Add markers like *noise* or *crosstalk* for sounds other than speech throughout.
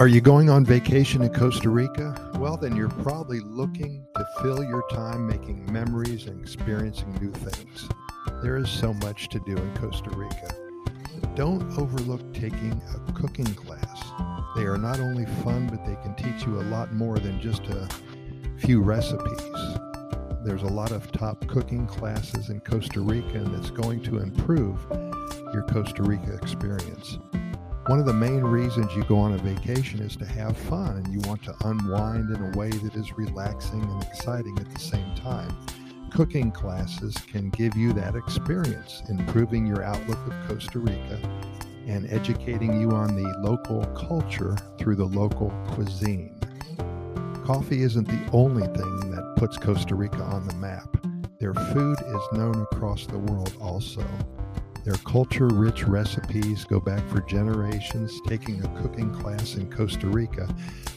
Are you going on vacation in Costa Rica? Well, then you're probably looking to fill your time making memories and experiencing new things. There is so much to do in Costa Rica. Don't overlook taking a cooking class. They are not only fun, but they can teach you a lot more than just a few recipes. There's a lot of top cooking classes in Costa Rica, and it's going to improve your Costa Rica experience. One of the main reasons you go on a vacation is to have fun and you want to unwind in a way that is relaxing and exciting at the same time. Cooking classes can give you that experience, improving your outlook of Costa Rica and educating you on the local culture through the local cuisine. Coffee isn't the only thing that puts Costa Rica on the map. Their food is known across the world also. Their culture rich recipes go back for generations. Taking a cooking class in Costa Rica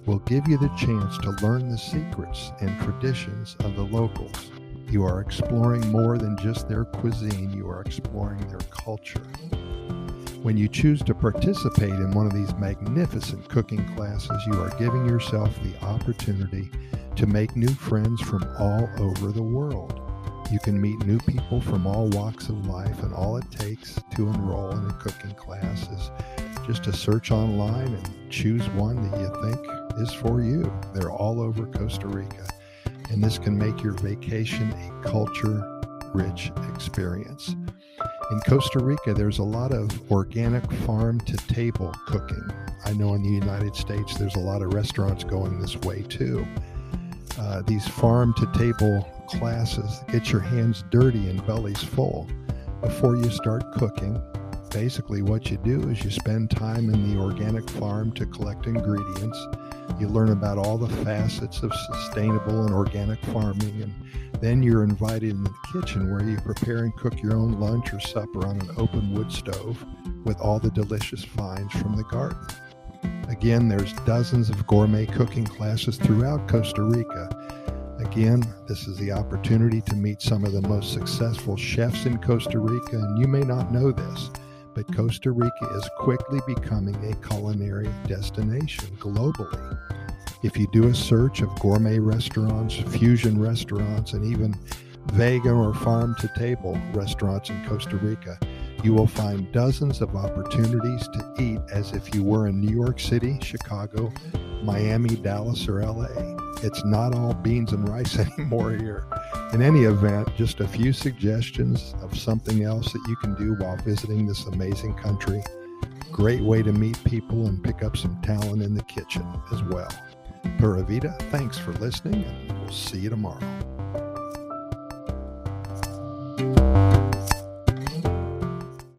will give you the chance to learn the secrets and traditions of the locals. You are exploring more than just their cuisine, you are exploring their culture. When you choose to participate in one of these magnificent cooking classes, you are giving yourself the opportunity to make new friends from all over the world. You can meet new people from all walks of life, and all it takes to enroll in a cooking class is just to search online and choose one that you think is for you. They're all over Costa Rica, and this can make your vacation a culture rich experience. In Costa Rica, there's a lot of organic farm to table cooking. I know in the United States, there's a lot of restaurants going this way too. Uh, these farm to table classes get your hands dirty and bellies full before you start cooking. Basically, what you do is you spend time in the organic farm to collect ingredients. You learn about all the facets of sustainable and organic farming, and then you're invited in the kitchen where you prepare and cook your own lunch or supper on an open wood stove with all the delicious finds from the garden. Again, there's dozens of gourmet cooking classes throughout Costa Rica Again, this is the opportunity to meet some of the most successful chefs in Costa Rica, and you may not know this, but Costa Rica is quickly becoming a culinary destination globally. If you do a search of gourmet restaurants, fusion restaurants, and even vegan or farm to table restaurants in Costa Rica, you will find dozens of opportunities to eat as if you were in New York City, Chicago, Miami, Dallas, or LA. It's not all beans and rice *laughs* anymore here. In any event, just a few suggestions of something else that you can do while visiting this amazing country. Great way to meet people and pick up some talent in the kitchen as well. Pura Vida, thanks for listening, and we'll see you tomorrow.